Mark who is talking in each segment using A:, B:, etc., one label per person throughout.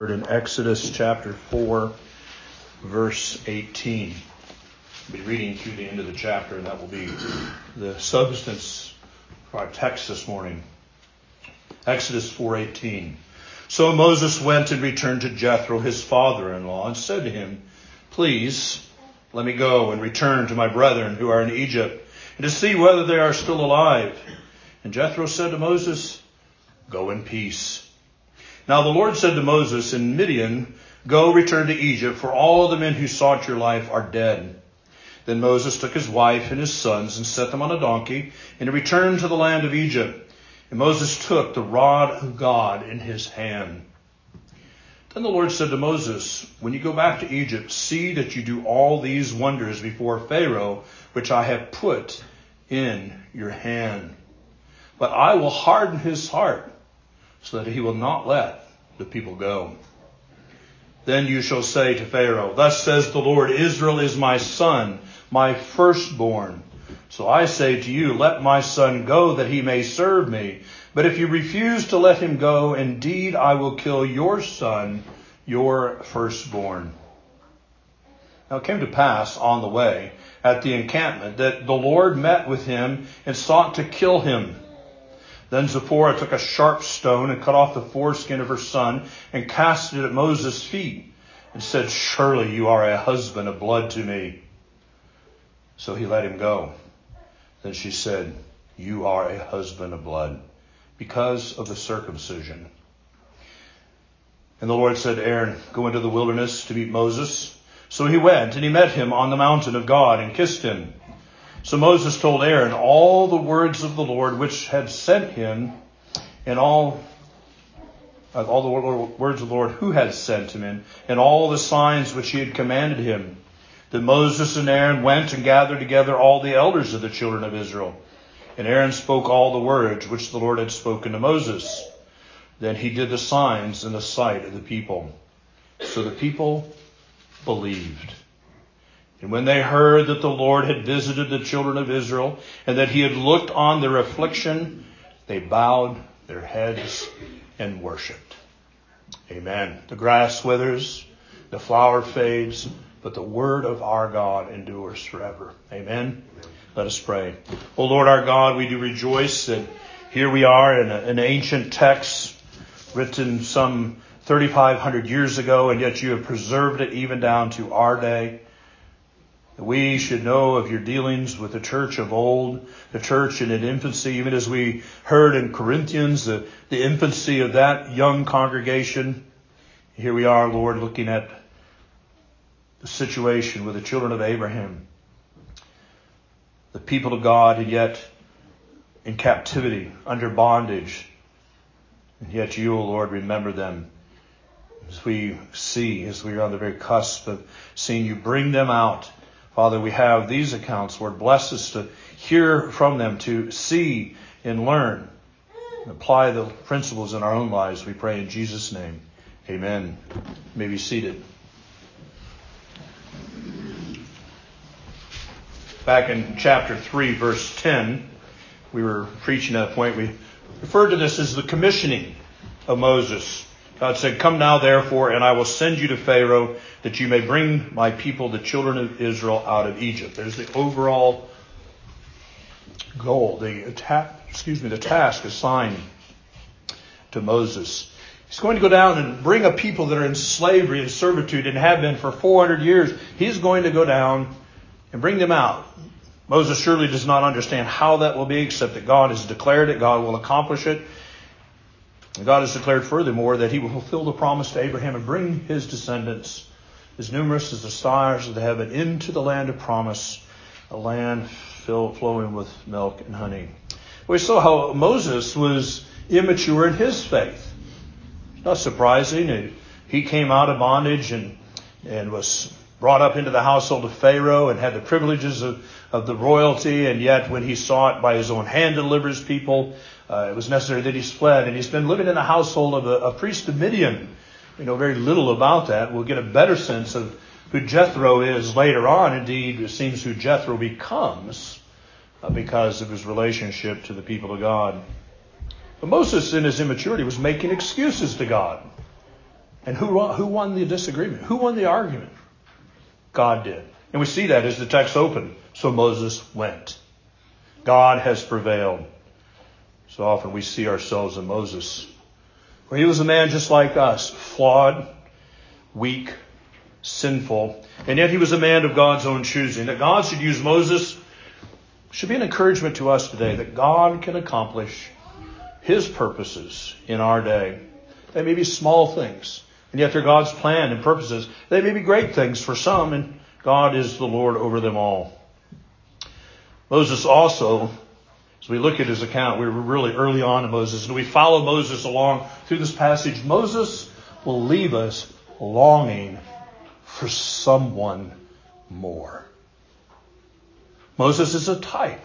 A: in Exodus chapter 4, verse 18. We'll be reading through the end of the chapter, and that will be the substance of our text this morning. Exodus 4:18. So Moses went and returned to Jethro, his father-in-law, and said to him, "Please let me go and return to my brethren who are in Egypt, and to see whether they are still alive." And Jethro said to Moses, "Go in peace." Now the Lord said to Moses in Midian, Go return to Egypt, for all the men who sought your life are dead. Then Moses took his wife and his sons and set them on a donkey, and he returned to the land of Egypt. And Moses took the rod of God in his hand. Then the Lord said to Moses, When you go back to Egypt, see that you do all these wonders before Pharaoh, which I have put in your hand. But I will harden his heart so that he will not let the people go. Then you shall say to Pharaoh, Thus says the Lord, Israel is my son, my firstborn. So I say to you, Let my son go that he may serve me. But if you refuse to let him go, indeed I will kill your son, your firstborn. Now it came to pass on the way at the encampment that the Lord met with him and sought to kill him. Then Zipporah took a sharp stone and cut off the foreskin of her son and cast it at Moses' feet and said, Surely you are a husband of blood to me. So he let him go. Then she said, You are a husband of blood because of the circumcision. And the Lord said Aaron, Go into the wilderness to meet Moses. So he went and he met him on the mountain of God and kissed him. So Moses told Aaron all the words of the Lord which had sent him, and all uh, all the words of the Lord who had sent him in, and all the signs which he had commanded him. Then Moses and Aaron went and gathered together all the elders of the children of Israel. And Aaron spoke all the words which the Lord had spoken to Moses. Then he did the signs in the sight of the people. So the people believed. And when they heard that the Lord had visited the children of Israel and that he had looked on their affliction, they bowed their heads and worshiped. Amen. The grass withers, the flower fades, but the word of our God endures forever. Amen. Let us pray. O Lord our God, we do rejoice that here we are in an ancient text written some 3,500 years ago, and yet you have preserved it even down to our day we should know of your dealings with the church of old, the church in its infancy, even as we heard in Corinthians, the, the infancy of that young congregation. Here we are, Lord, looking at the situation with the children of Abraham, the people of God, and yet in captivity, under bondage. And yet you, O Lord, remember them as we see, as we are on the very cusp of seeing you bring them out Father, we have these accounts. Lord, bless us to hear from them, to see and learn, and apply the principles in our own lives. We pray in Jesus' name. Amen. You may be seated. Back in chapter 3, verse 10, we were preaching at a point, we referred to this as the commissioning of Moses. God said, Come now, therefore, and I will send you to Pharaoh that you may bring my people, the children of Israel, out of Egypt. There's the overall goal, the excuse me, the task assigned to Moses. He's going to go down and bring a people that are in slavery and servitude and have been for 400 years. He's going to go down and bring them out. Moses surely does not understand how that will be, except that God has declared it, God will accomplish it. God has declared furthermore that he will fulfill the promise to Abraham and bring his descendants, as numerous as the stars of the heaven, into the land of promise, a land filled, flowing with milk and honey. We saw how Moses was immature in his faith. Not surprising. He came out of bondage and, and was brought up into the household of Pharaoh and had the privileges of, of the royalty, and yet when he sought by his own hand deliver his people, uh, it was necessary that he fled. And he's been living in the household of a, a priest of Midian. We know very little about that. We'll get a better sense of who Jethro is later on. Indeed, it seems who Jethro becomes uh, because of his relationship to the people of God. But Moses, in his immaturity, was making excuses to God. And who, who won the disagreement? Who won the argument? God did. And we see that as the text open. So Moses went. God has prevailed. So often we see ourselves in Moses, where he was a man just like us, flawed, weak, sinful, and yet he was a man of God's own choosing. That God should use Moses should be an encouragement to us today that God can accomplish his purposes in our day. They may be small things, and yet they're God's plan and purposes. They may be great things for some, and God is the Lord over them all. Moses also, as we look at his account, we were really early on in Moses, and we follow Moses along through this passage. Moses will leave us longing for someone more. Moses is a type.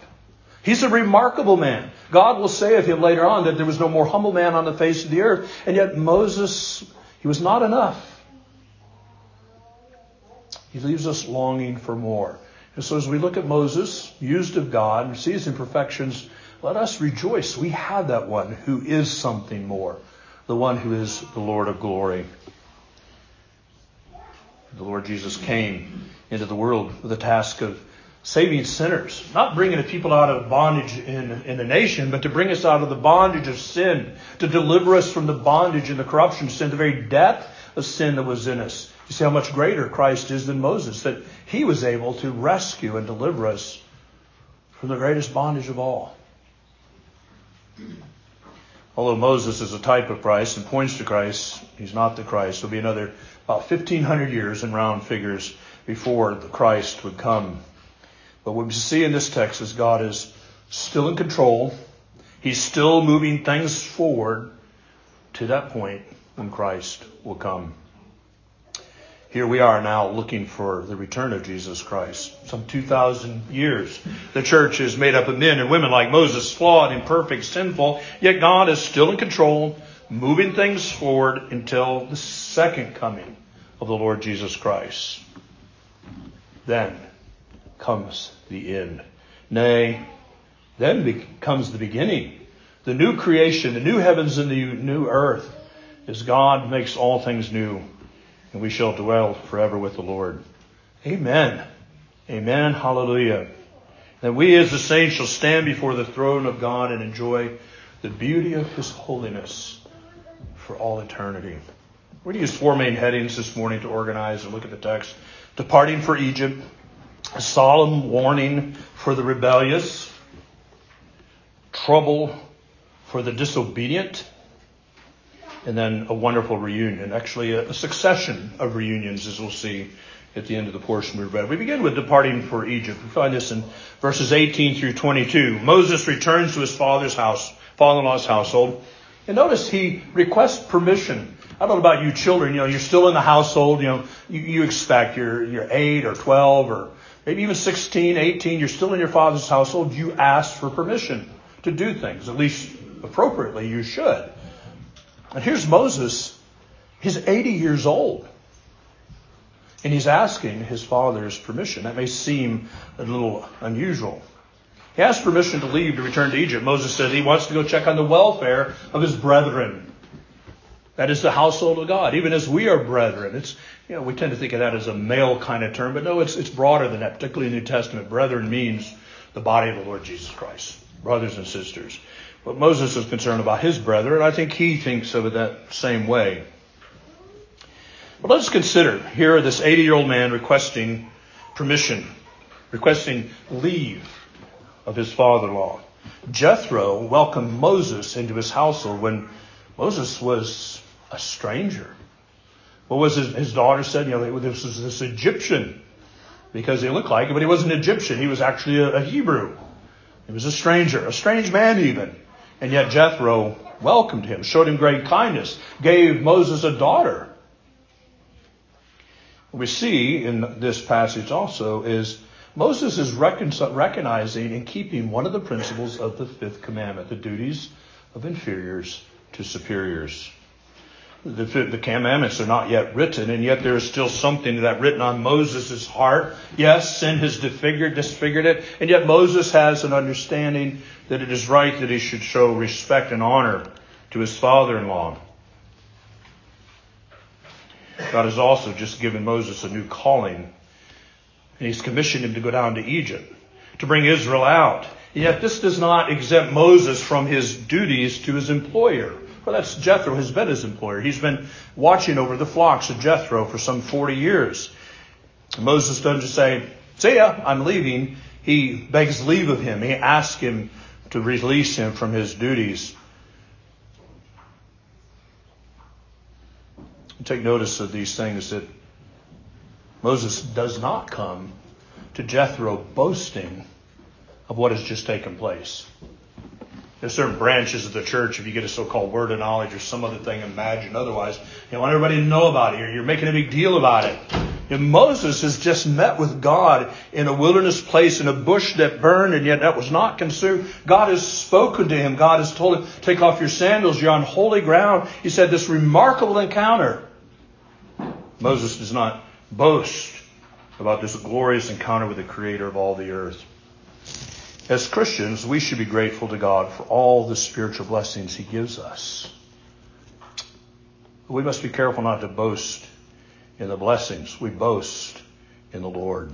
A: He's a remarkable man. God will say of him later on that there was no more humble man on the face of the earth, and yet Moses, he was not enough. He leaves us longing for more. And so as we look at Moses, used of God, and see his imperfections, let us rejoice. We have that one who is something more, the one who is the Lord of glory. The Lord Jesus came into the world with the task of saving sinners, not bringing the people out of bondage in, in the nation, but to bring us out of the bondage of sin, to deliver us from the bondage and the corruption of sin, the very death of sin that was in us. You see how much greater Christ is than Moses, that he was able to rescue and deliver us from the greatest bondage of all. Although Moses is a type of Christ and points to Christ, he's not the Christ. There'll be another about 1500 years in round figures before the Christ would come. But what we see in this text is God is still in control. He's still moving things forward to that point when Christ will come. Here we are now looking for the return of Jesus Christ. Some 2,000 years. The church is made up of men and women like Moses, flawed, imperfect, sinful, yet God is still in control, moving things forward until the second coming of the Lord Jesus Christ. Then comes the end. Nay, then comes the beginning. The new creation, the new heavens and the new earth, as God makes all things new and we shall dwell forever with the Lord. Amen. Amen. Hallelujah. That we as the saints shall stand before the throne of God and enjoy the beauty of His holiness for all eternity. We're going to use four main headings this morning to organize and look at the text. Departing for Egypt, a solemn warning for the rebellious, trouble for the disobedient, and then a wonderful reunion, actually a, a, succession of reunions, as we'll see at the end of the portion we've read. We begin with departing for Egypt. We find this in verses 18 through 22. Moses returns to his father's house, father-in-law's household, and notice he requests permission. I don't know about you children, you know, you're still in the household, you know, you, you expect you're, you're 8 or 12 or maybe even 16, 18, you're still in your father's household, you ask for permission to do things. At least appropriately, you should. And here's Moses. He's 80 years old. And he's asking his father's permission. That may seem a little unusual. He asked permission to leave to return to Egypt. Moses said he wants to go check on the welfare of his brethren. That is the household of God, even as we are brethren. It's, you know, we tend to think of that as a male kind of term, but no, it's, it's broader than that, particularly in the New Testament. Brethren means the body of the Lord Jesus Christ, brothers and sisters. But Moses is concerned about his brethren. And I think he thinks of it that same way. But let's consider here this 80 year old man requesting permission, requesting leave of his father in law. Jethro welcomed Moses into his household when Moses was a stranger. What was his, his daughter said? You know, this was this Egyptian because he looked like it, but he wasn't Egyptian. He was actually a, a Hebrew. He was a stranger, a strange man even. And yet Jethro welcomed him, showed him great kindness, gave Moses a daughter. What we see in this passage also is Moses is recognizing and keeping one of the principles of the fifth commandment, the duties of inferiors to superiors. The, the commandments are not yet written, and yet there is still something that written on Moses' heart. Yes, sin has disfigured, disfigured it, and yet Moses has an understanding that it is right that he should show respect and honor to his father-in-law. God has also just given Moses a new calling. And he's commissioned him to go down to Egypt to bring Israel out. Yet this does not exempt Moses from his duties to his employer. Well, that's Jethro has been his employer. He's been watching over the flocks of Jethro for some 40 years. Moses doesn't just say, see ya, I'm leaving. He begs leave of him. He asks him to release him from his duties. Take notice of these things that Moses does not come to Jethro boasting of what has just taken place. Certain branches of the church, if you get a so-called word of knowledge or some other thing imagined otherwise, you want everybody to know about it. You're making a big deal about it. And Moses has just met with God in a wilderness place in a bush that burned and yet that was not consumed. God has spoken to him. God has told him, take off your sandals. You're on holy ground. He said this remarkable encounter. Moses does not boast about this glorious encounter with the creator of all the earth. As Christians, we should be grateful to God for all the spiritual blessings he gives us. We must be careful not to boast in the blessings. We boast in the Lord.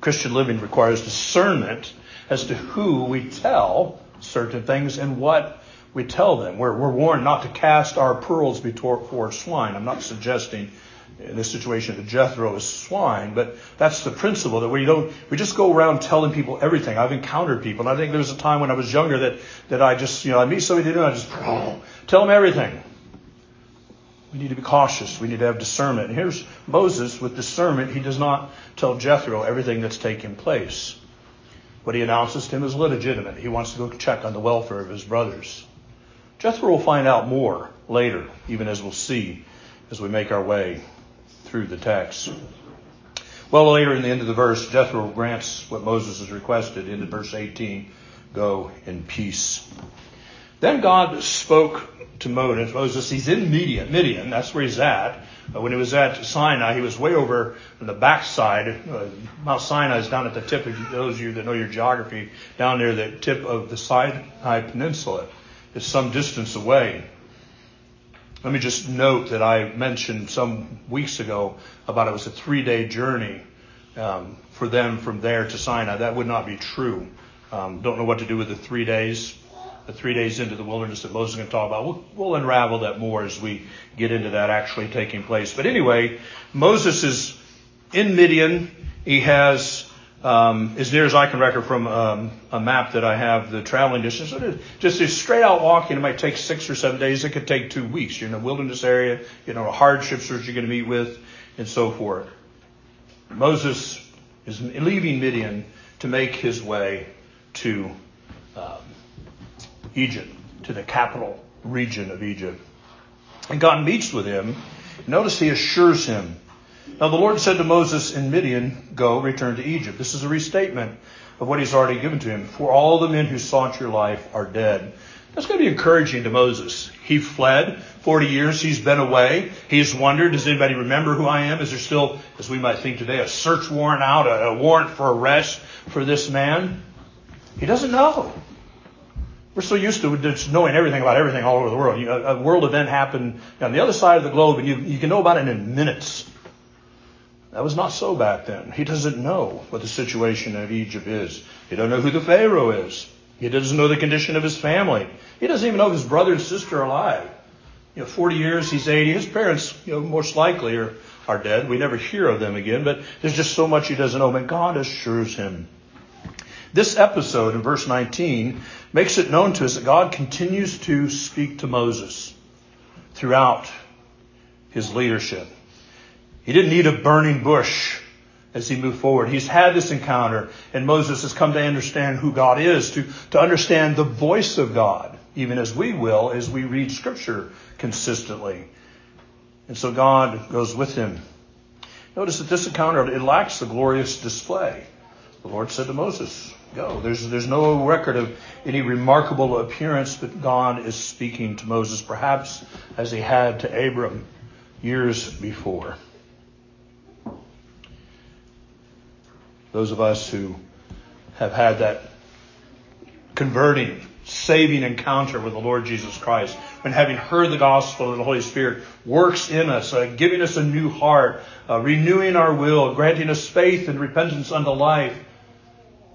A: Christian living requires discernment as to who we tell certain things and what we tell them. We're, we're warned not to cast our pearls before swine. I'm not suggesting in this situation that Jethro is swine, but that's the principle that we don't, we just go around telling people everything. I've encountered people, and I think there was a time when I was younger that, that I just, you know, I meet somebody and I just tell them everything. We need to be cautious. We need to have discernment. And here's Moses with discernment. He does not tell Jethro everything that's taking place. What he announces to him is legitimate. He wants to go check on the welfare of his brothers. Jethro will find out more later, even as we'll see as we make our way through the text. Well, later in the end of the verse, Jethro grants what Moses has requested. In verse 18, go in peace. Then God spoke to Moses. He's in Midian. Midian, that's where he's at. Uh, when he was at Sinai, he was way over on the backside. Uh, Mount Sinai is down at the tip of those of you that know your geography, down near the tip of the Sinai Peninsula. It's some distance away. Let me just note that I mentioned some weeks ago about it was a three day journey um, for them from there to Sinai. That would not be true. Um, don't know what to do with the three days. The three days into the wilderness that Moses is going to talk about. We'll, we'll unravel that more as we get into that actually taking place. But anyway, Moses is in Midian. He has um, as near as I can record from um, a map that I have, the traveling distance, just a straight out walking, it might take six or seven days. It could take two weeks. You're in a wilderness area, you know, hardships that you're going to meet with, and so forth. Moses is leaving Midian to make his way to um, Egypt, to the capital region of Egypt. And God meets with him. Notice he assures him now the Lord said to Moses in Midian, Go, return to Egypt. This is a restatement of what he's already given to him. For all the men who sought your life are dead. That's going to be encouraging to Moses. He fled 40 years. He's been away. He's wondered, does anybody remember who I am? Is there still, as we might think today, a search warrant out, a, warrant for arrest for this man? He doesn't know. We're so used to just knowing everything about everything all over the world. You know, a world event happened on the other side of the globe and you, you can know about it in minutes. That was not so back then. He doesn't know what the situation of Egypt is. He doesn't know who the Pharaoh is. He doesn't know the condition of his family. He doesn't even know if his brother and sister are alive. You know, 40 years, he's 80. His parents, you know, most likely are, are dead. We never hear of them again, but there's just so much he doesn't know. But God assures him. This episode in verse 19 makes it known to us that God continues to speak to Moses throughout his leadership. He didn't need a burning bush as he moved forward. He's had this encounter, and Moses has come to understand who God is, to, to understand the voice of God, even as we will as we read Scripture consistently. And so God goes with him. Notice that this encounter, it lacks the glorious display. The Lord said to Moses, Go. There's, there's no record of any remarkable appearance, but God is speaking to Moses, perhaps as he had to Abram years before. Those of us who have had that converting, saving encounter with the Lord Jesus Christ, when having heard the gospel, and the Holy Spirit works in us, uh, giving us a new heart, uh, renewing our will, granting us faith and repentance unto life.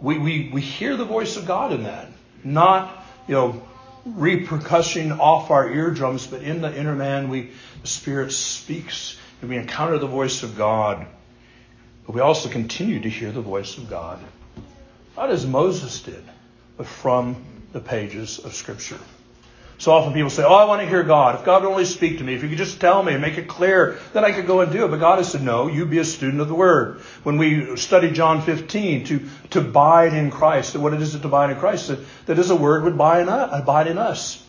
A: We, we, we hear the voice of God in that. Not, you know, repercussion off our eardrums, but in the inner man, we, the Spirit speaks and we encounter the voice of God. But we also continue to hear the voice of God. Not as Moses did, but from the pages of Scripture. So often people say, Oh, I want to hear God. If God would only speak to me, if you could just tell me and make it clear, then I could go and do it. But God has said, No, you be a student of the Word. When we study John 15, to, to abide in Christ, what it is to abide in Christ, that, that is a word would abide in us.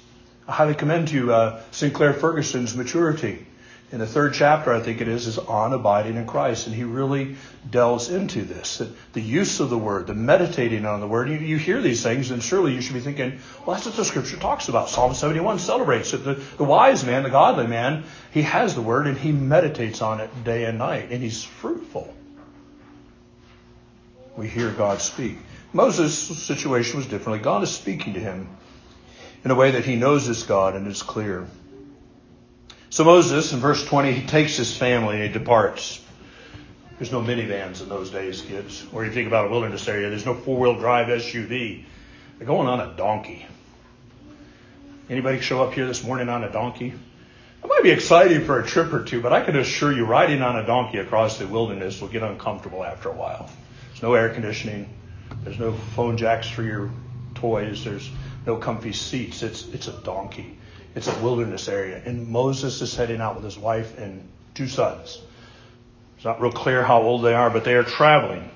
A: I highly commend to you uh, Sinclair Ferguson's maturity in the third chapter, I think it is, is on abiding in Christ. And he really delves into this. That the use of the word, the meditating on the word. You, you, hear these things, and surely you should be thinking, well, that's what the scripture talks about. Psalm 71 celebrates it. The, the wise man, the godly man, he has the word and he meditates on it day and night, and he's fruitful. We hear God speak. Moses' situation was differently. God is speaking to him in a way that he knows is God and is clear. So Moses, in verse 20, he takes his family and he departs. There's no minivans in those days, kids. Or you think about a wilderness area, there's no four-wheel drive SUV. They're going on a donkey. Anybody show up here this morning on a donkey? It might be exciting for a trip or two, but I can assure you riding on a donkey across the wilderness will get uncomfortable after a while. There's no air conditioning. There's no phone jacks for your toys. There's no comfy seats. It's, it's a donkey. It's a wilderness area. And Moses is heading out with his wife and two sons. It's not real clear how old they are, but they are traveling.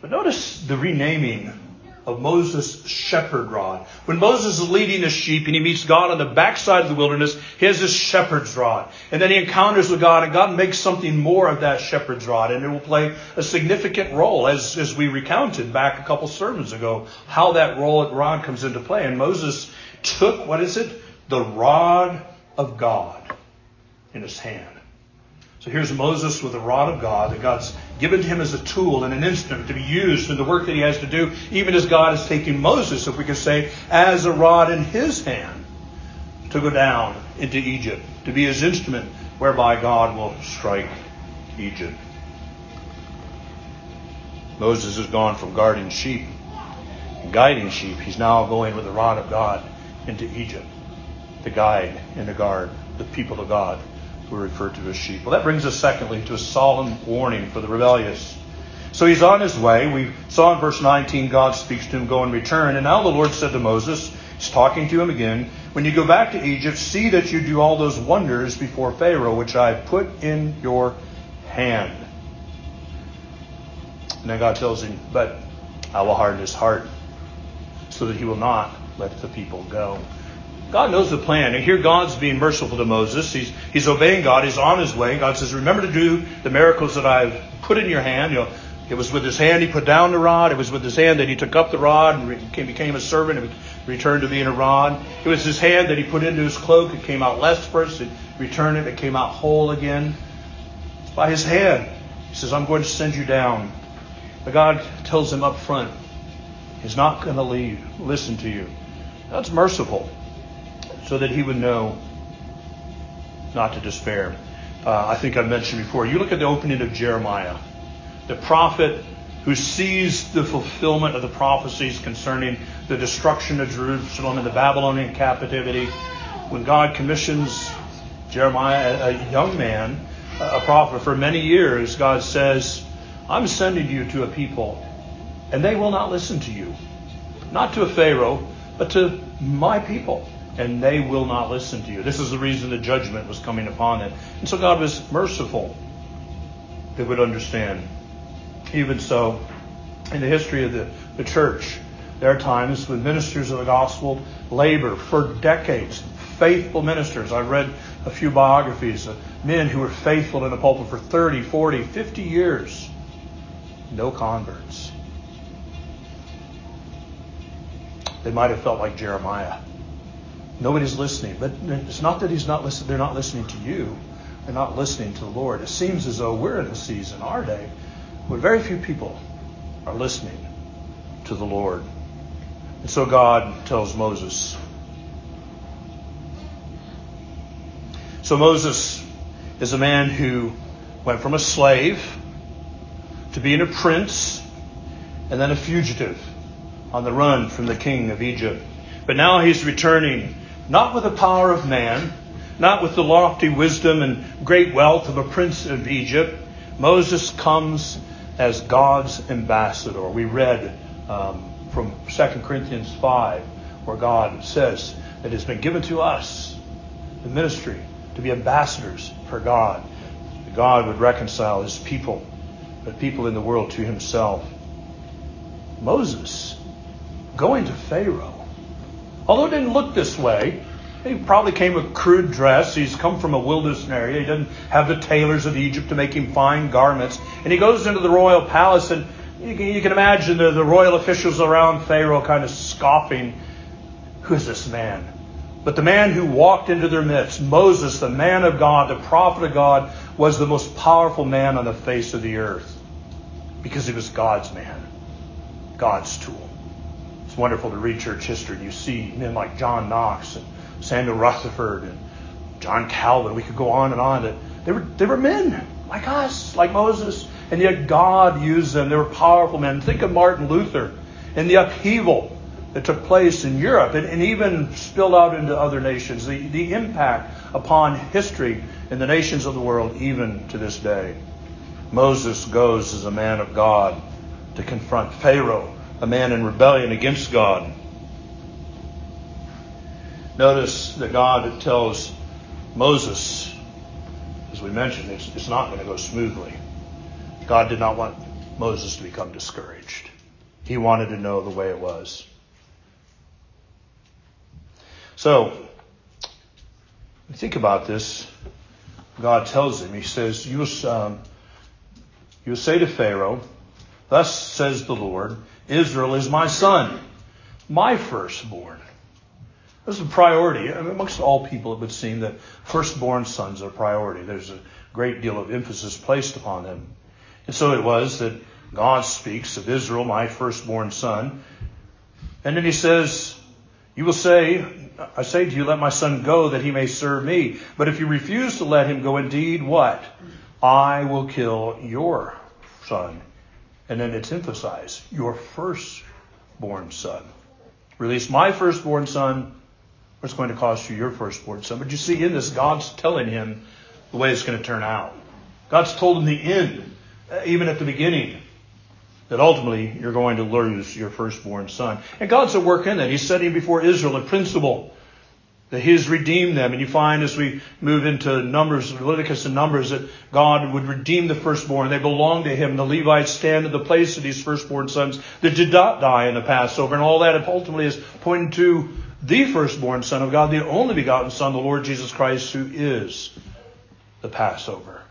A: But notice the renaming of Moses' shepherd rod. When Moses is leading his sheep and he meets God on the backside of the wilderness, he has his shepherd's rod. And then he encounters with God, and God makes something more of that shepherd's rod, and it will play a significant role, as, as we recounted back a couple sermons ago, how that role rod comes into play. And Moses took, what is it? The rod of God in his hand. So here's Moses with the rod of God that God's given to him as a tool and an instrument to be used in the work that he has to do, even as God is taking Moses, if we could say, as a rod in his hand to go down into Egypt, to be his instrument whereby God will strike Egypt. Moses has gone from guarding sheep guiding sheep. He's now going with the rod of God into Egypt to guide and to guard the people of God are referred to as sheep. Well, that brings us, secondly, to a solemn warning for the rebellious. So he's on his way. We saw in verse 19, God speaks to him, go and return. And now the Lord said to Moses, he's talking to him again, when you go back to Egypt, see that you do all those wonders before Pharaoh, which I put in your hand. And then God tells him, but I will harden his heart so that he will not let the people go. God knows the plan. And here God's being merciful to Moses. He's, he's obeying God. He's on his way. God says, remember to do the miracles that I've put in your hand. You know, it was with his hand he put down the rod. It was with his hand that he took up the rod and became a servant and returned to being a rod. It was his hand that he put into his cloak. It came out less first. It returned it. It came out whole again. It's by his hand. He says, I'm going to send you down. But God tells him up front, he's not going to leave. Listen to you. God's merciful so that he would know not to despair. Uh, I think I mentioned before. You look at the opening of Jeremiah, the prophet who sees the fulfillment of the prophecies concerning the destruction of Jerusalem and the Babylonian captivity. When God commissions Jeremiah, a young man, a prophet for many years, God says, I'm sending you to a people, and they will not listen to you. Not to a Pharaoh, but to my people and they will not listen to you. This is the reason the judgment was coming upon them. And so God was merciful. They would understand. Even so, in the history of the, the church, there are times when ministers of the gospel labor for decades, faithful ministers. I've read a few biographies of men who were faithful in the pulpit for 30, 40, 50 years. No converts. They might have felt like Jeremiah. Nobody's listening. But it's not that he's not listening, they're not listening to you. They're not listening to the Lord. It seems as though we're in a season, our day, where very few people are listening to the Lord. And so God tells Moses, So Moses is a man who went from a slave to being a prince and then a fugitive on the run from the king of Egypt. But now he's returning not with the power of man, not with the lofty wisdom and great wealth of a prince of Egypt. Moses comes as God's ambassador. We read um, from 2 Corinthians 5, where God says that it has been given to us the ministry to be ambassadors for God. That God would reconcile his people, the people in the world, to himself. Moses going to Pharaoh, although it didn't look this way, he probably came with crude dress. He's come from a wilderness area. He doesn't have the tailors of Egypt to make him fine garments. And he goes into the royal palace, and you can, you can imagine the, the royal officials around Pharaoh kind of scoffing. Who's this man? But the man who walked into their midst, Moses, the man of God, the prophet of God, was the most powerful man on the face of the earth because he was God's man, God's tool. It's wonderful to read church history. You see men like John Knox and Samuel Rutherford and John Calvin. We could go on and on. They were they were men like us, like Moses, and yet God used them. They were powerful men. Think of Martin Luther and the upheaval that took place in Europe and, and even spilled out into other nations. The, the impact upon history in the nations of the world, even to this day. Moses goes as a man of God to confront Pharaoh, a man in rebellion against God. Notice that God tells Moses, as we mentioned, it's, it's not going to go smoothly. God did not want Moses to become discouraged. He wanted to know the way it was. So, think about this. God tells him, He says, You um, you say to Pharaoh, Thus says the Lord, Israel is my son, my firstborn. This is a priority. I mean, amongst all people, it would seem that firstborn sons are a priority. There's a great deal of emphasis placed upon them. And so it was that God speaks of Israel, my firstborn son. And then he says, You will say, I say to you, let my son go that he may serve me. But if you refuse to let him go, indeed, what? I will kill your son. And then it's emphasized, your firstborn son. Release my firstborn son, or it's going to cost you your firstborn son. But you see, in this, God's telling him the way it's going to turn out. God's told him the end, uh, even at the beginning, that ultimately you're going to lose your firstborn son. And God's at work in that. He's setting before Israel a principle that He has redeemed them. And you find as we move into Numbers, Leviticus and Numbers, that God would redeem the firstborn. They belong to Him. The Levites stand in the place of these firstborn sons that did not die in the Passover. And all that ultimately is pointing to the firstborn Son of God, the only begotten Son, the Lord Jesus Christ, who is the Passover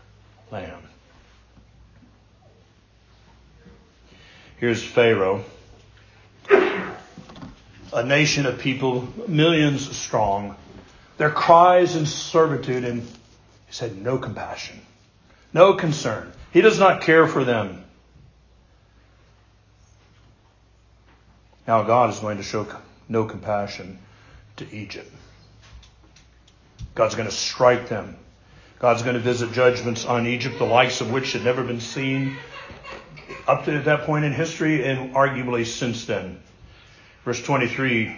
A: lamb. Here's Pharaoh, a nation of people, millions strong. Their cries in servitude, and he said, no compassion, no concern. He does not care for them. Now God is going to show no compassion to Egypt. God's going to strike them. God's going to visit judgments on Egypt, the likes of which had never been seen up to that point in history and arguably since then. Verse 23,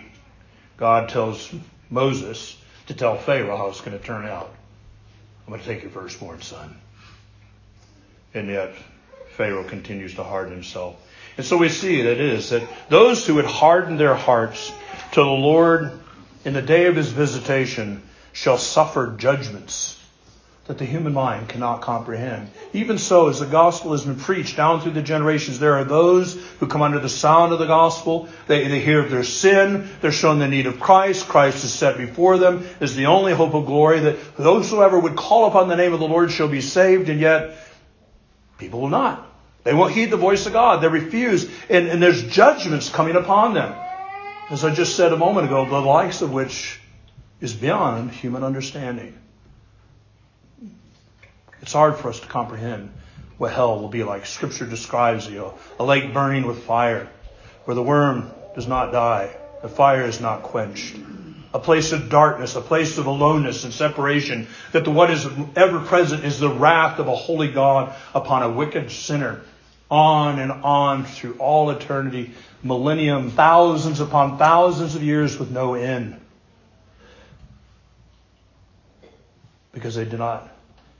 A: God tells Moses to tell Pharaoh how it's going to turn out. I'm going to take your firstborn son. And yet, Pharaoh continues to harden himself. And so we see that it is that those who had hardened their hearts to the Lord in the day of his visitation shall suffer judgments that the human mind cannot comprehend. Even so, as the gospel has been preached down through the generations, there are those who come under the sound of the gospel. They, they hear of their sin. They're shown the need of Christ. Christ is set before them as the only hope of glory that whosoever would call upon the name of the Lord shall be saved. And yet, people will not. They won't heed the voice of God. They refuse. And, and there's judgments coming upon them as I just said a moment ago, the likes of which is beyond human understanding. It's hard for us to comprehend what hell will be like. Scripture describes you know, a lake burning with fire, where the worm does not die, the fire is not quenched, a place of darkness, a place of aloneness and separation, that the what is ever present is the wrath of a holy God upon a wicked sinner, on and on through all eternity, millennium, thousands upon thousands of years with no end. Because they did not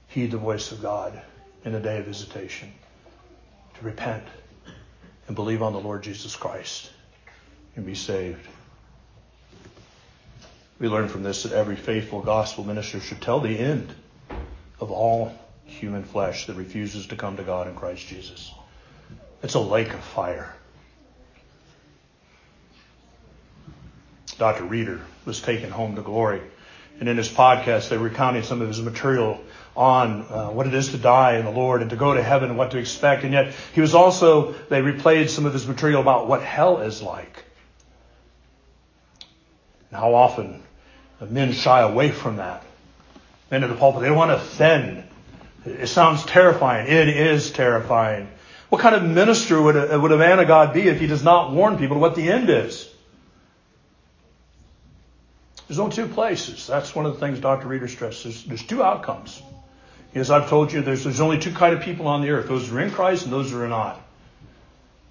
A: heed the voice of God in the day of visitation to repent and believe on the Lord Jesus Christ and be saved. We learn from this that every faithful gospel minister should tell the end of all human flesh that refuses to come to God in Christ Jesus. It's a lake of fire. Dr. Reeder was taken home to glory. And in his podcast, they recounted some of his material on uh, what it is to die in the Lord and to go to heaven and what to expect. And yet, he was also, they replayed some of his material about what hell is like. And how often men shy away from that. Men in the pulpit, they don't want to offend. It sounds terrifying. It is terrifying. What kind of minister would a, would a man of God be if he does not warn people what the end is? There's only two places. That's one of the things Dr. Reeder stresses. There's, there's two outcomes. As I've told you, there's, there's only two kind of people on the earth. Those who are in Christ and those who are not.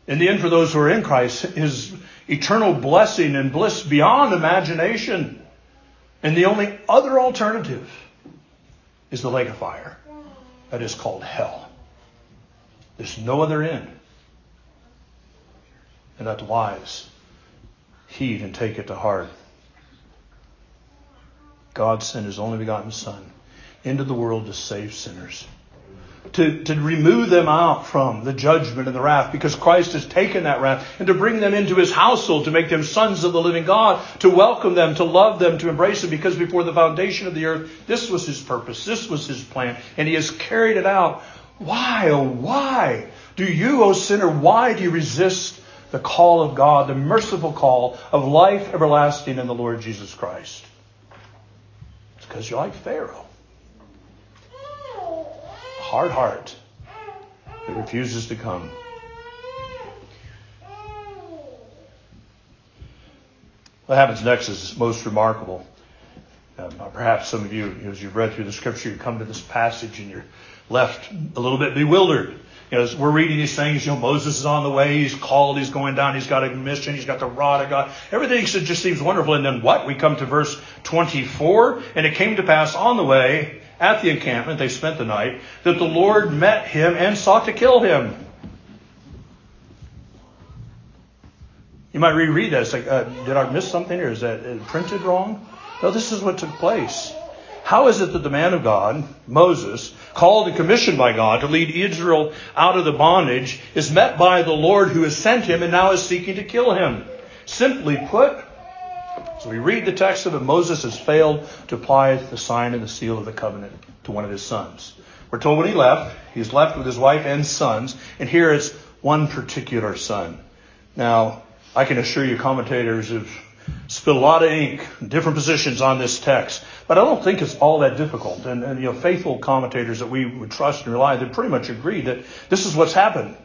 A: In the end, for those who are in Christ, is eternal blessing and bliss beyond imagination. And the only other alternative is the lake of fire. That is called hell. There's no other end. And that the wise heed and take it to heart. God sent his only begotten Son into the world to save sinners. To, to remove them out from the judgment and the wrath because Christ has taken that wrath and to bring them into his household, to make them sons of the living God, to welcome them, to love them, to embrace them because before the foundation of the earth, this was his purpose, this was his plan, and he has carried it out. Why, oh why do you, O oh sinner, why do you resist the call of God, the merciful call of life everlasting in the Lord Jesus Christ? It's because you're like Pharaoh hard heart that refuses to come. What happens next is most remarkable. Uh, perhaps some of you, as you've read through the scripture, you come to this passage and you're left a little bit bewildered. You know, as we're reading these things, you know, Moses is on the way, he's called, he's going down, he's got a mission, he's got the rod of God. Everything just seems wonderful. And then what? We come to verse 24, and it came to pass on the way at the encampment, they spent the night, that the Lord met him and sought to kill him. You might reread that. It's like, uh, did I miss something or is that uh, printed wrong? No, this is what took place. How is it that the man of God, Moses, called and commissioned by God to lead Israel out of the bondage, is met by the Lord who has sent him and now is seeking to kill him? Simply put, so we read the text of it. Moses has failed to apply the sign and the seal of the covenant to one of his sons. We're told when he left, he's left with his wife and sons, and here it's one particular son. Now, I can assure you commentators have spilled a lot of ink, different positions on this text, but I don't think it's all that difficult. And, and you know, faithful commentators that we would trust and rely, they pretty much agree that this is what's happened.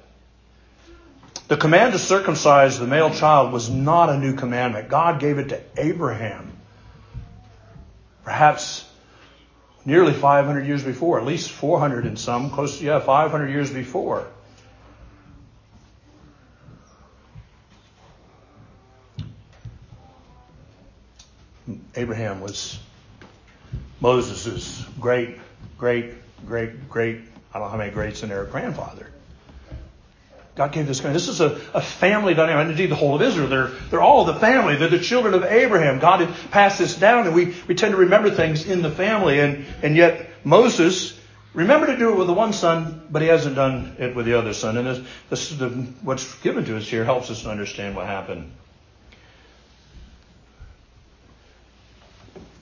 A: The command to circumcise the male child was not a new commandment. God gave it to Abraham. Perhaps nearly 500 years before, at least 400 in some, close to, yeah, 500 years before. Abraham was Moses' great, great, great, great, I don't know how many greats in there, grandfather. God gave this command. This is a, a family dynamic. And indeed, the whole of Israel, they're, they're all the family. They're the children of Abraham. God had passed this down, and we, we tend to remember things in the family. And, and yet, Moses remember to do it with the one son, but he hasn't done it with the other son. And this, this the, what's given to us here helps us to understand what happened.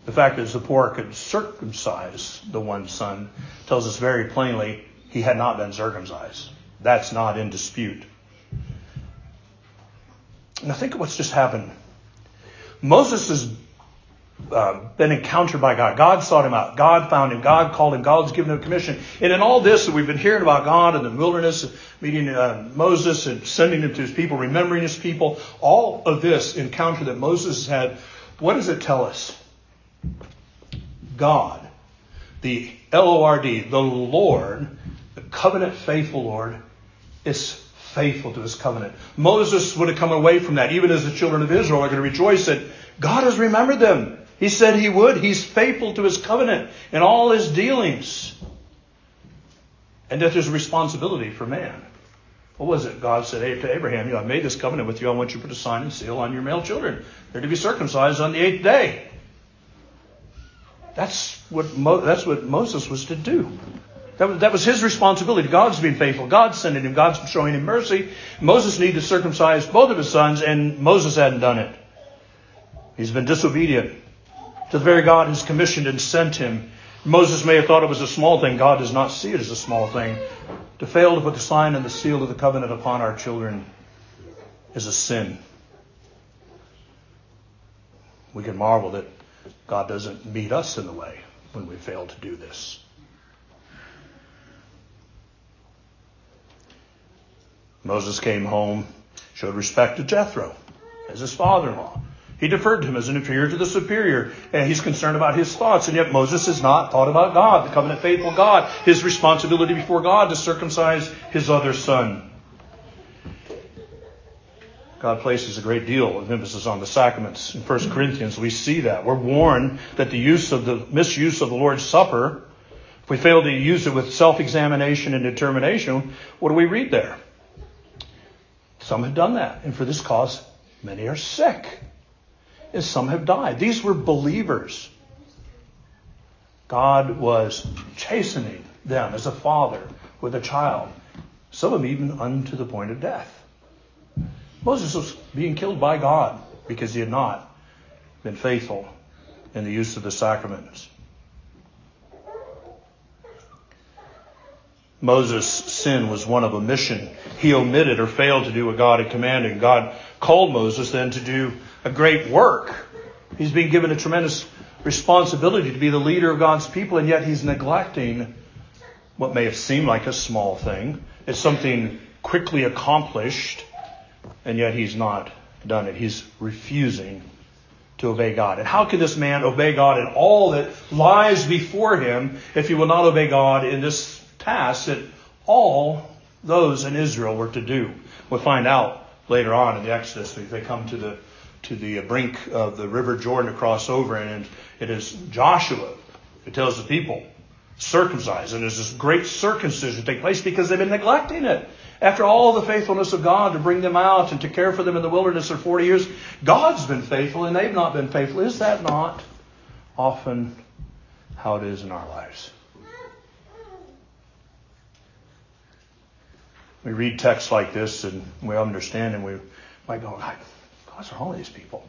A: The fact that Zipporah could circumcise the one son tells us very plainly he had not been circumcised. That's not in dispute. Now think of what's just happened. Moses has uh, been encountered by God. God sought him out. God found him. God called him. God's given him a commission. And in all this that we've been hearing about God in the wilderness, meeting uh, Moses and sending him to his people, remembering his people, all of this encounter that Moses had what does it tell us? God, the L O R D, the Lord, the covenant faithful Lord, is faithful to his covenant. Moses would have come away from that, even as the children of Israel are going to rejoice that God has remembered them. He said he would. He's faithful to his covenant in all his dealings. And that there's a responsibility for man. What was it? God said to Abraham, you know, I've made this covenant with you. I want you to put a sign and seal on your male children. They're to be circumcised on the eighth day. That's what, Mo- that's what Moses was to do. That was, that was his responsibility. God's being faithful. God's sending him. God's showing him mercy. Moses needed to circumcise both of his sons, and Moses hadn't done it. He's been disobedient to the very God who's commissioned and sent him. Moses may have thought it was a small thing. God does not see it as a small thing. To fail to put the sign and the seal of the covenant upon our children is a sin. We can marvel that God doesn't meet us in the way when we fail to do this. Moses came home, showed respect to Jethro as his father in law. He deferred to him as an inferior to the superior, and he's concerned about his thoughts. And yet Moses has not thought about God, the covenant faithful God, his responsibility before God to circumcise his other son. God places a great deal of emphasis on the sacraments. In 1 Corinthians, we see that. We're warned that the use of the misuse of the Lord's Supper, if we fail to use it with self-examination and determination, what do we read there? Some have done that, and for this cause, many are sick, and some have died. These were believers. God was chastening them as a father with a child, some of them even unto the point of death. Moses was being killed by God because he had not been faithful in the use of the sacraments. Moses' sin was one of omission. He omitted or failed to do what God had commanded. God called Moses then to do a great work. He's being given a tremendous responsibility to be the leader of God's people, and yet he's neglecting what may have seemed like a small thing. It's something quickly accomplished, and yet he's not done it. He's refusing to obey God. And how can this man obey God in all that lies before him if he will not obey God in this task that all those in Israel were to do. We'll find out later on in the Exodus they come to the to the brink of the river Jordan to cross over, and it is Joshua who tells the people circumcise, and there's this great circumcision take place because they've been neglecting it. After all the faithfulness of God to bring them out and to care for them in the wilderness for 40 years, God's been faithful and they've not been faithful. Is that not often how it is in our lives? We read texts like this and we understand and we might go, God's wrong with these people.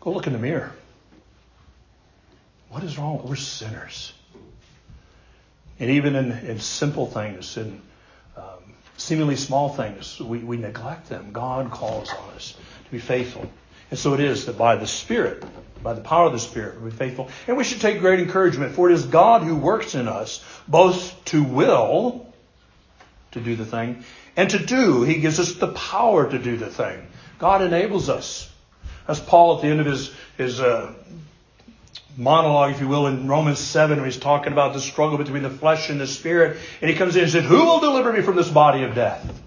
A: Go look in the mirror. What is wrong? We're sinners. And even in, in simple things, in um, seemingly small things, we, we neglect them. God calls on us to be faithful. And so it is that by the Spirit, by the power of the Spirit, we be faithful. And we should take great encouragement, for it is God who works in us both to will to do the thing. And to do, he gives us the power to do the thing. God enables us. As Paul at the end of his, his uh, monologue, if you will, in Romans 7, where he's talking about the struggle between the flesh and the spirit. And he comes in and said, Who will deliver me from this body of death?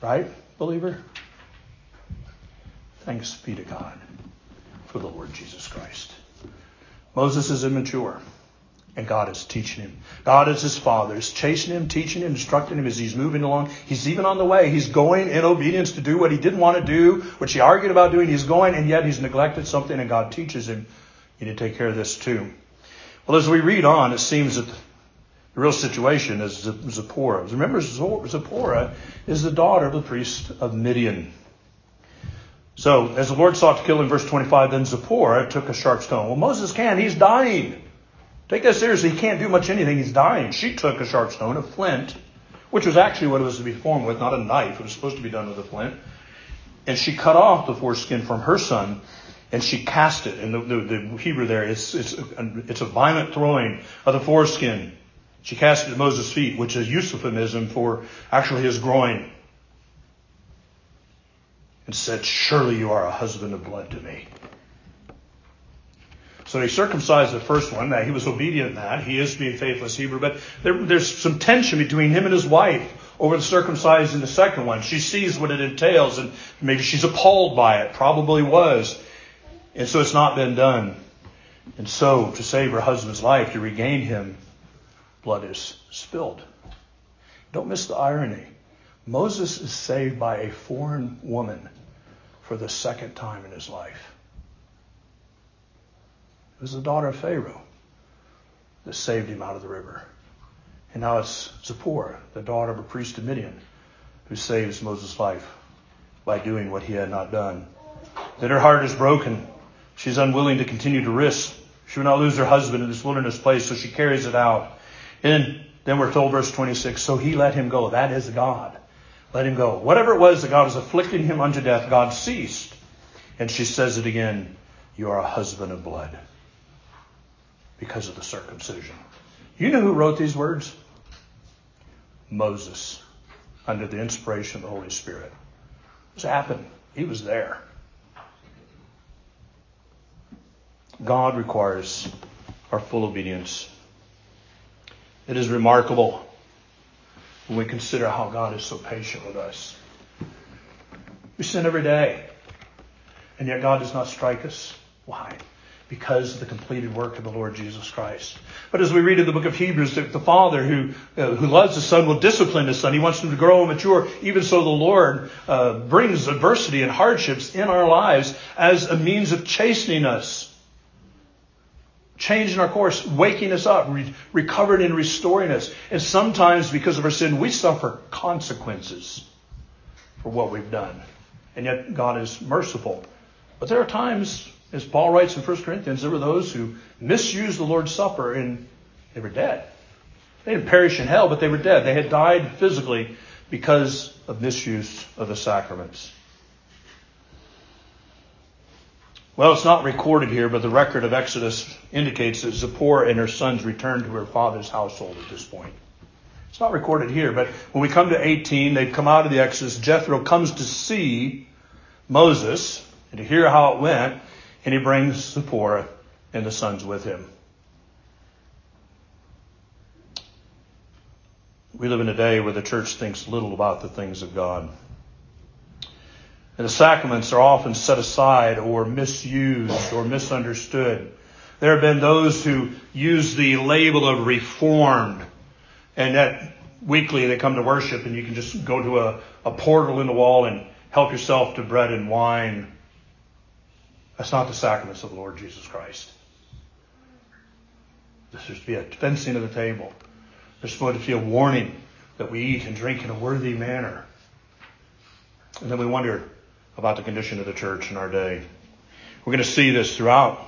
A: Right, believer? Thanks be to God for the Lord Jesus Christ. Moses is immature. And God is teaching him. God is his father, is chasing him, teaching him, instructing him as he's moving along. He's even on the way. He's going in obedience to do what he didn't want to do, which he argued about doing. He's going, and yet he's neglected something, and God teaches him, you need to take care of this too. Well, as we read on, it seems that the real situation is Zipporah. Remember, Zipporah is the daughter of the priest of Midian. So, as the Lord sought to kill him, verse 25, then Zipporah took a sharp stone. Well, Moses can. He's dying. Take that seriously. He can't do much anything. He's dying. She took a sharp stone, a flint, which was actually what it was to be formed with, not a knife. It was supposed to be done with a flint. And she cut off the foreskin from her son, and she cast it. And the, the, the Hebrew there, it's, it's, it's a violent throwing of the foreskin. She cast it at Moses' feet, which is euphemism for actually his groin. And said, Surely you are a husband of blood to me. So he circumcised the first one. That he was obedient in that. He is being a faithless Hebrew, but there, there's some tension between him and his wife over the circumcising the second one. She sees what it entails, and maybe she's appalled by it. Probably was, and so it's not been done. And so, to save her husband's life, to regain him, blood is spilled. Don't miss the irony. Moses is saved by a foreign woman for the second time in his life. It was the daughter of Pharaoh that saved him out of the river. And now it's Zipporah, the daughter of a priest of Midian, who saves Moses' life by doing what he had not done. Then her heart is broken. She's unwilling to continue to risk. She would not lose her husband in this wilderness place, so she carries it out. And then we're told, verse 26, so he let him go. That is God. Let him go. Whatever it was that God was afflicting him unto death, God ceased. And she says it again, you are a husband of blood because of the circumcision. You know who wrote these words? Moses, under the inspiration of the Holy Spirit. This happened. He was there. God requires our full obedience. It is remarkable when we consider how God is so patient with us. We sin every day, and yet God does not strike us. Why? Because of the completed work of the Lord Jesus Christ. But as we read in the book of Hebrews, the, the Father who, uh, who loves the Son will discipline his Son. He wants him to grow and mature. Even so, the Lord uh, brings adversity and hardships in our lives as a means of chastening us changing our course, waking us up, re- recovering and restoring us. And sometimes, because of our sin, we suffer consequences for what we've done. And yet, God is merciful. But there are times, as Paul writes in 1 Corinthians, there were those who misused the Lord's Supper and they were dead. They didn't perish in hell, but they were dead. They had died physically because of misuse of the sacraments. Well, it's not recorded here, but the record of Exodus indicates that Zipporah and her sons returned to her father's household at this point. It's not recorded here, but when we come to 18, they've come out of the Exodus. Jethro comes to see Moses and to hear how it went, and he brings Zipporah and the sons with him. We live in a day where the church thinks little about the things of God. And the sacraments are often set aside or misused or misunderstood. There have been those who use the label of reformed, and that weekly they come to worship, and you can just go to a, a portal in the wall and help yourself to bread and wine. That's not the sacraments of the Lord Jesus Christ. This supposed to be a fencing of the table. There's supposed to be a warning that we eat and drink in a worthy manner. And then we wonder, about the condition of the church in our day. We're going to see this throughout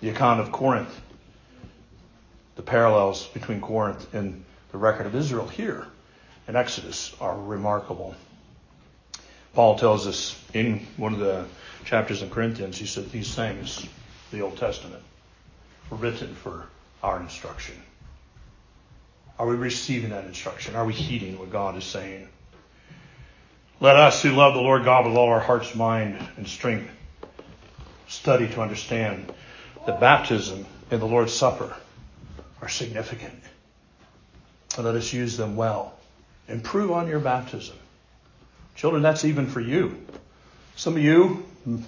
A: the account of Corinth. The parallels between Corinth and the record of Israel here in Exodus are remarkable. Paul tells us in one of the chapters in Corinthians, he said these things, the Old Testament, were written for our instruction. Are we receiving that instruction? Are we heeding what God is saying? Let us who love the Lord God with all our heart's mind and strength study to understand that baptism and the Lord's Supper are significant. And let us use them well. Improve on your baptism. Children, that's even for you. Some of you,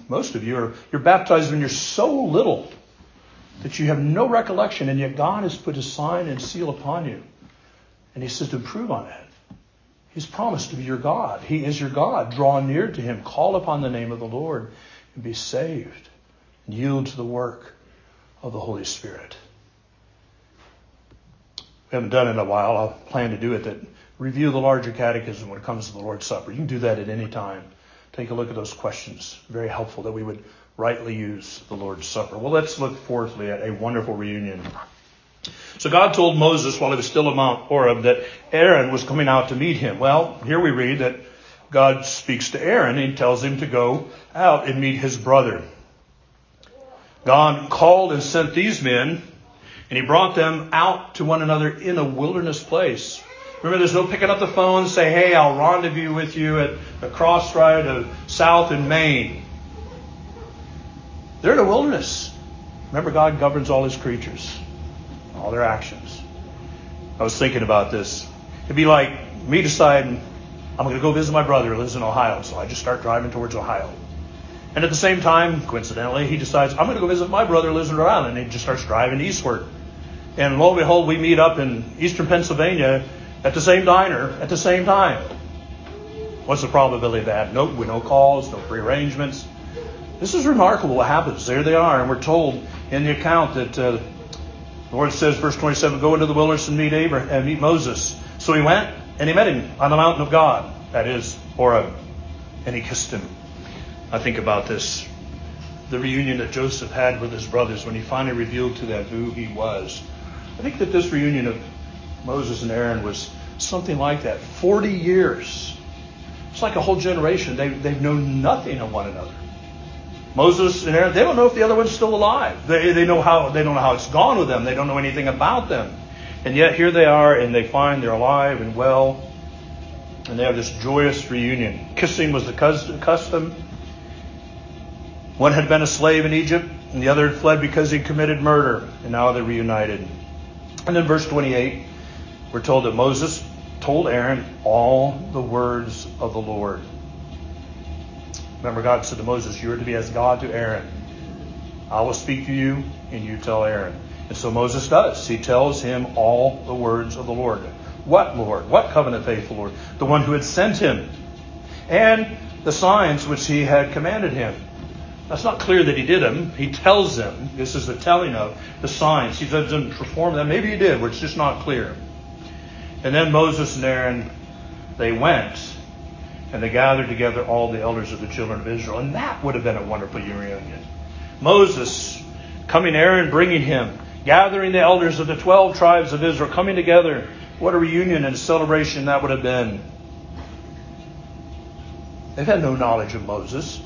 A: most of you, are you're baptized when you're so little that you have no recollection, and yet God has put his sign and seal upon you. And he says to improve on that. He's promised to be your God. He is your God. Draw near to him. Call upon the name of the Lord and be saved. And yield to the work of the Holy Spirit. We haven't done it in a while. I'll plan to do it. That review the larger catechism when it comes to the Lord's Supper. You can do that at any time. Take a look at those questions. Very helpful that we would rightly use the Lord's Supper. Well, let's look fourthly at a wonderful reunion. So God told Moses while he was still at Mount Horeb that Aaron was coming out to meet him. Well, here we read that God speaks to Aaron and tells him to go out and meet his brother. God called and sent these men and he brought them out to one another in a wilderness place. Remember, there's no picking up the phone and say, hey, I'll rendezvous with you at the crossroad of South and Main. They're in a wilderness. Remember, God governs all his creatures, all their actions. I was thinking about this. It'd be like me deciding I'm going to go visit my brother who lives in Ohio, so I just start driving towards Ohio. And at the same time, coincidentally, he decides I'm going to go visit my brother who lives in Rhode Island, and he just starts driving eastward. And lo and behold, we meet up in eastern Pennsylvania at the same diner at the same time. What's the probability of that? No, no calls, no prearrangements. This is remarkable what happens. There they are, and we're told in the account that uh, the Lord says, verse 27, go into the wilderness and meet Abraham, and meet Moses. So he went and he met him on the mountain of God, that is Horeb, and he kissed him. I think about this, the reunion that Joseph had with his brothers when he finally revealed to them who he was. I think that this reunion of Moses and Aaron was something like that. 40 years. It's like a whole generation. They, they've known nothing of one another. Moses and Aaron, they don't know if the other one's still alive. They, they know how they don't know how it's gone with them. They don't know anything about them. And yet here they are and they find they're alive and well. And they have this joyous reunion. Kissing was the custom. One had been a slave in Egypt, and the other had fled because he committed murder, and now they're reunited. And then verse 28, we're told that Moses told Aaron all the words of the Lord. Remember, God said to Moses, You are to be as God to Aaron. I will speak to you, and you tell Aaron. And so Moses does. He tells him all the words of the Lord. What Lord? What covenant faithful Lord? The one who had sent him. And the signs which he had commanded him. That's not clear that he did them. He tells them. This is the telling of the signs. He doesn't perform them. Maybe he did, but it's just not clear. And then Moses and Aaron, they went and they gathered together all the elders of the children of Israel. And that would have been a wonderful reunion. Moses coming, Aaron bringing him, gathering the elders of the 12 tribes of Israel, coming together. What a reunion and celebration that would have been. They've had no knowledge of Moses.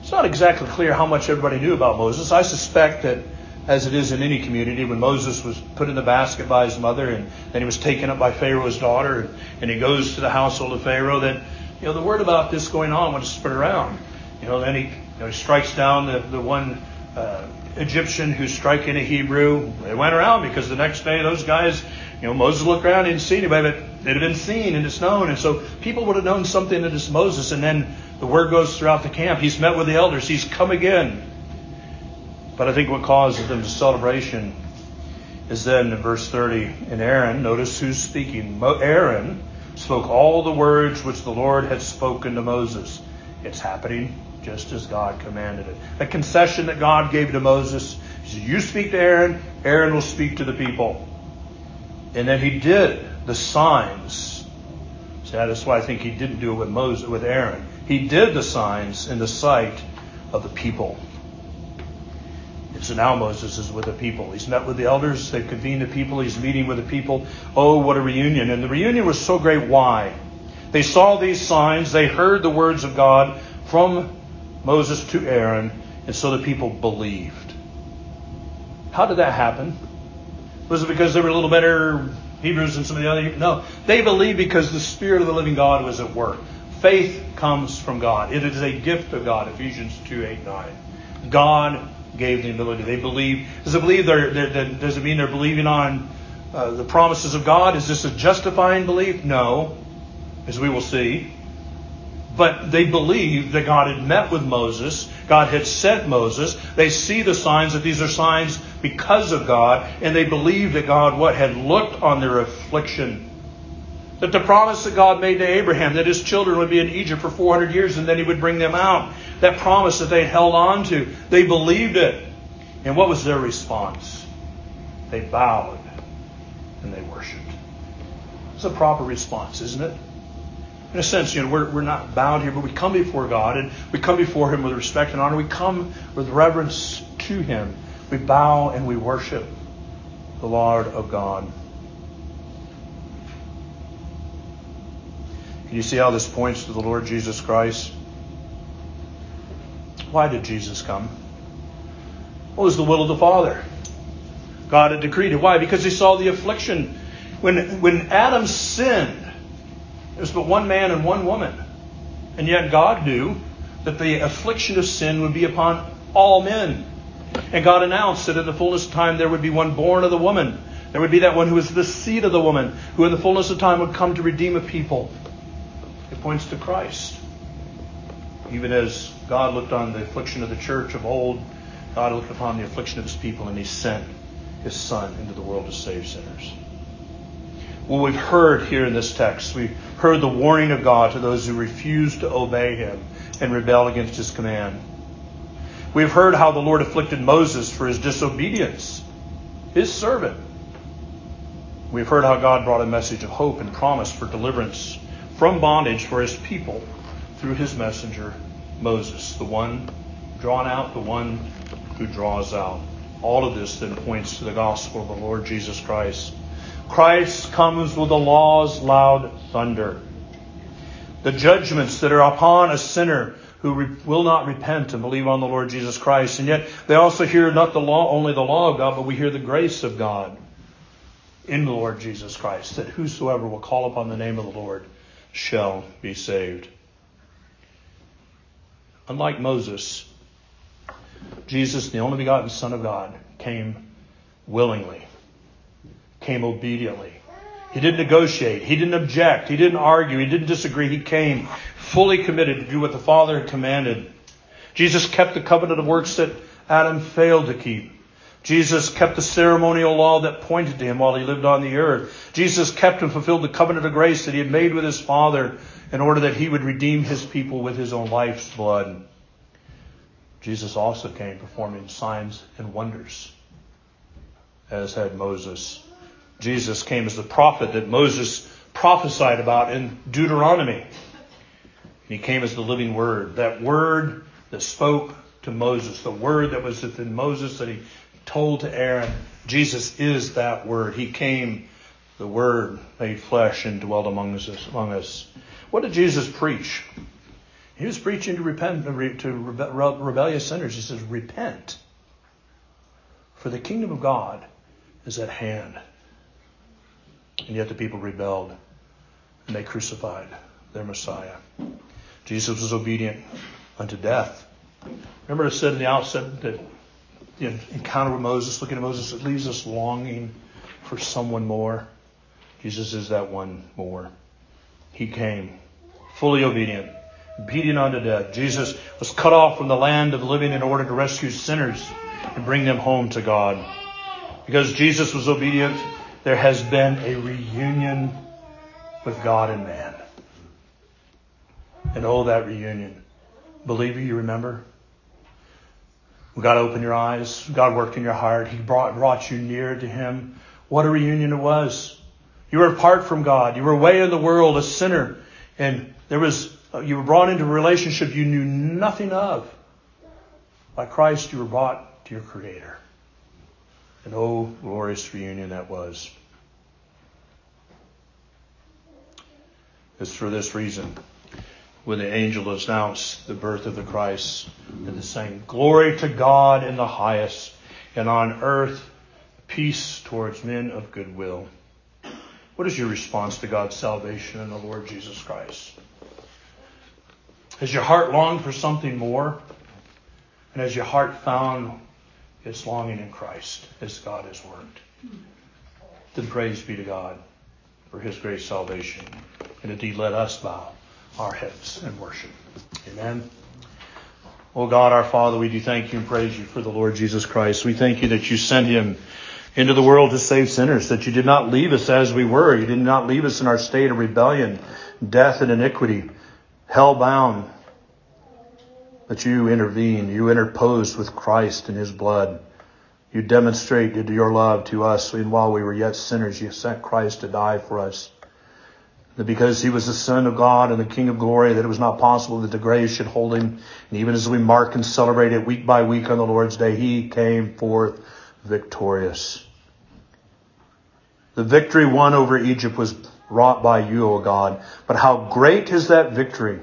A: It's not exactly clear how much everybody knew about Moses. I suspect that as it is in any community, when Moses was put in the basket by his mother and then he was taken up by Pharaoh's daughter and, and he goes to the household of Pharaoh, then you know the word about this going on was spread around. You know, then he, you know, he strikes down the, the one uh, Egyptian who's striking a Hebrew. They went around because the next day those guys, you know, Moses looked around, he didn't see anybody, but they'd have been seen and it's known. And so people would have known something that Moses. And then the word goes throughout the camp. He's met with the elders. He's come again. But I think what causes them to celebration is then in verse 30, and Aaron, notice who's speaking. Aaron spoke all the words which the Lord had spoken to Moses. It's happening just as God commanded it. A concession that God gave to Moses. Said, You speak to Aaron, Aaron will speak to the people. And then he did the signs. See, that's why I think he didn't do it with Moses with Aaron. He did the signs in the sight of the people. So now Moses is with the people. He's met with the elders. They've convened the people. He's meeting with the people. Oh, what a reunion. And the reunion was so great. Why? They saw these signs. They heard the words of God from Moses to Aaron. And so the people believed. How did that happen? Was it because they were a little better Hebrews than some of the other? No. They believed because the Spirit of the living God was at work. Faith comes from God. It is a gift of God. Ephesians 2 8 9. God gave the ability. They believe. Does it believe they're, they're, does it mean they're believing on uh, the promises of God? Is this a justifying belief? No, as we will see. But they believe that God had met with Moses. God had sent Moses. They see the signs that these are signs because of God, and they believe that God what had looked on their affliction. That the promise that God made to Abraham that his children would be in Egypt for 400 years and then he would bring them out that promise that they held on to. They believed it. And what was their response? They bowed and they worshiped. It's a proper response, isn't it? In a sense, you know, we're, we're not bound here, but we come before God and we come before Him with respect and honor. We come with reverence to Him. We bow and we worship the Lord of God. Can you see how this points to the Lord Jesus Christ? Why did Jesus come? What was the will of the Father? God had decreed it. Why? Because he saw the affliction. When, when Adam sinned, there was but one man and one woman. And yet God knew that the affliction of sin would be upon all men. And God announced that in the fullness of time there would be one born of the woman. There would be that one who was the seed of the woman, who in the fullness of time would come to redeem a people. It points to Christ. Even as God looked on the affliction of the church of old, God looked upon the affliction of his people and he sent his son into the world to save sinners. Well, we've heard here in this text, we've heard the warning of God to those who refuse to obey him and rebel against his command. We've heard how the Lord afflicted Moses for his disobedience, his servant. We've heard how God brought a message of hope and promise for deliverance from bondage for his people through his messenger, Moses, the one drawn out, the one who draws out. All of this then points to the gospel of the Lord Jesus Christ. Christ comes with the law's loud thunder. The judgments that are upon a sinner who re- will not repent and believe on the Lord Jesus Christ. And yet they also hear not the law, only the law of God, but we hear the grace of God in the Lord Jesus Christ, that whosoever will call upon the name of the Lord shall be saved. Unlike Moses, Jesus, the only begotten Son of God, came willingly, came obediently. He didn't negotiate. He didn't object. He didn't argue. He didn't disagree. He came fully committed to do what the Father had commanded. Jesus kept the covenant of works that Adam failed to keep. Jesus kept the ceremonial law that pointed to him while he lived on the earth. Jesus kept and fulfilled the covenant of grace that he had made with his Father in order that he would redeem his people with his own life's blood. Jesus also came performing signs and wonders, as had Moses. Jesus came as the prophet that Moses prophesied about in Deuteronomy. He came as the living word, that word that spoke to Moses, the word that was within Moses that he told to Aaron. Jesus is that word. He came, the word made flesh and dwelt among us. Among us. What did Jesus preach? He was preaching to repent to rebellious sinners. He says, "Repent, for the kingdom of God is at hand." And yet the people rebelled, and they crucified their Messiah. Jesus was obedient unto death. Remember, I said in the outset that encounter with Moses, looking at Moses, it leaves us longing for someone more. Jesus is that one more. He came fully obedient, obedient unto death. Jesus was cut off from the land of the living in order to rescue sinners and bring them home to God. Because Jesus was obedient, there has been a reunion with God and man. And oh, that reunion. Believer, you remember? God opened your eyes. God worked in your heart. He brought, brought you near to Him. What a reunion it was. You were apart from God. You were away in the world, a sinner. And there was, uh, you were brought into a relationship you knew nothing of. By Christ, you were brought to your Creator. And oh, glorious reunion that was. It's for this reason when the angel announced the birth of the Christ and the saying, Glory to God in the highest, and on earth peace towards men of good will. What is your response to God's salvation in the Lord Jesus Christ? Has your heart longed for something more? And has your heart found its longing in Christ as God has worked? Then praise be to God for his great salvation. And indeed, let us bow our heads and worship. Amen. Oh God, our Father, we do thank you and praise you for the Lord Jesus Christ. We thank you that you sent him into the world to save sinners, that you did not leave us as we were. You did not leave us in our state of rebellion, death, and iniquity, hell bound. But you intervened, you interposed with Christ and his blood. You demonstrated your love to us, and while we were yet sinners, you sent Christ to die for us that because he was the Son of God and the King of glory, that it was not possible that the grave should hold him. And even as we mark and celebrate it week by week on the Lord's Day, he came forth victorious. The victory won over Egypt was wrought by you, O God. But how great is that victory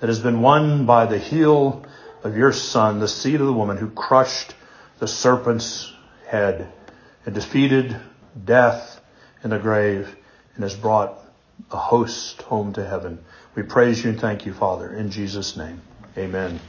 A: that has been won by the heel of your Son, the seed of the woman who crushed the serpent's head and defeated death in the grave and has brought a host home to heaven. We praise you and thank you, Father, in Jesus' name. Amen.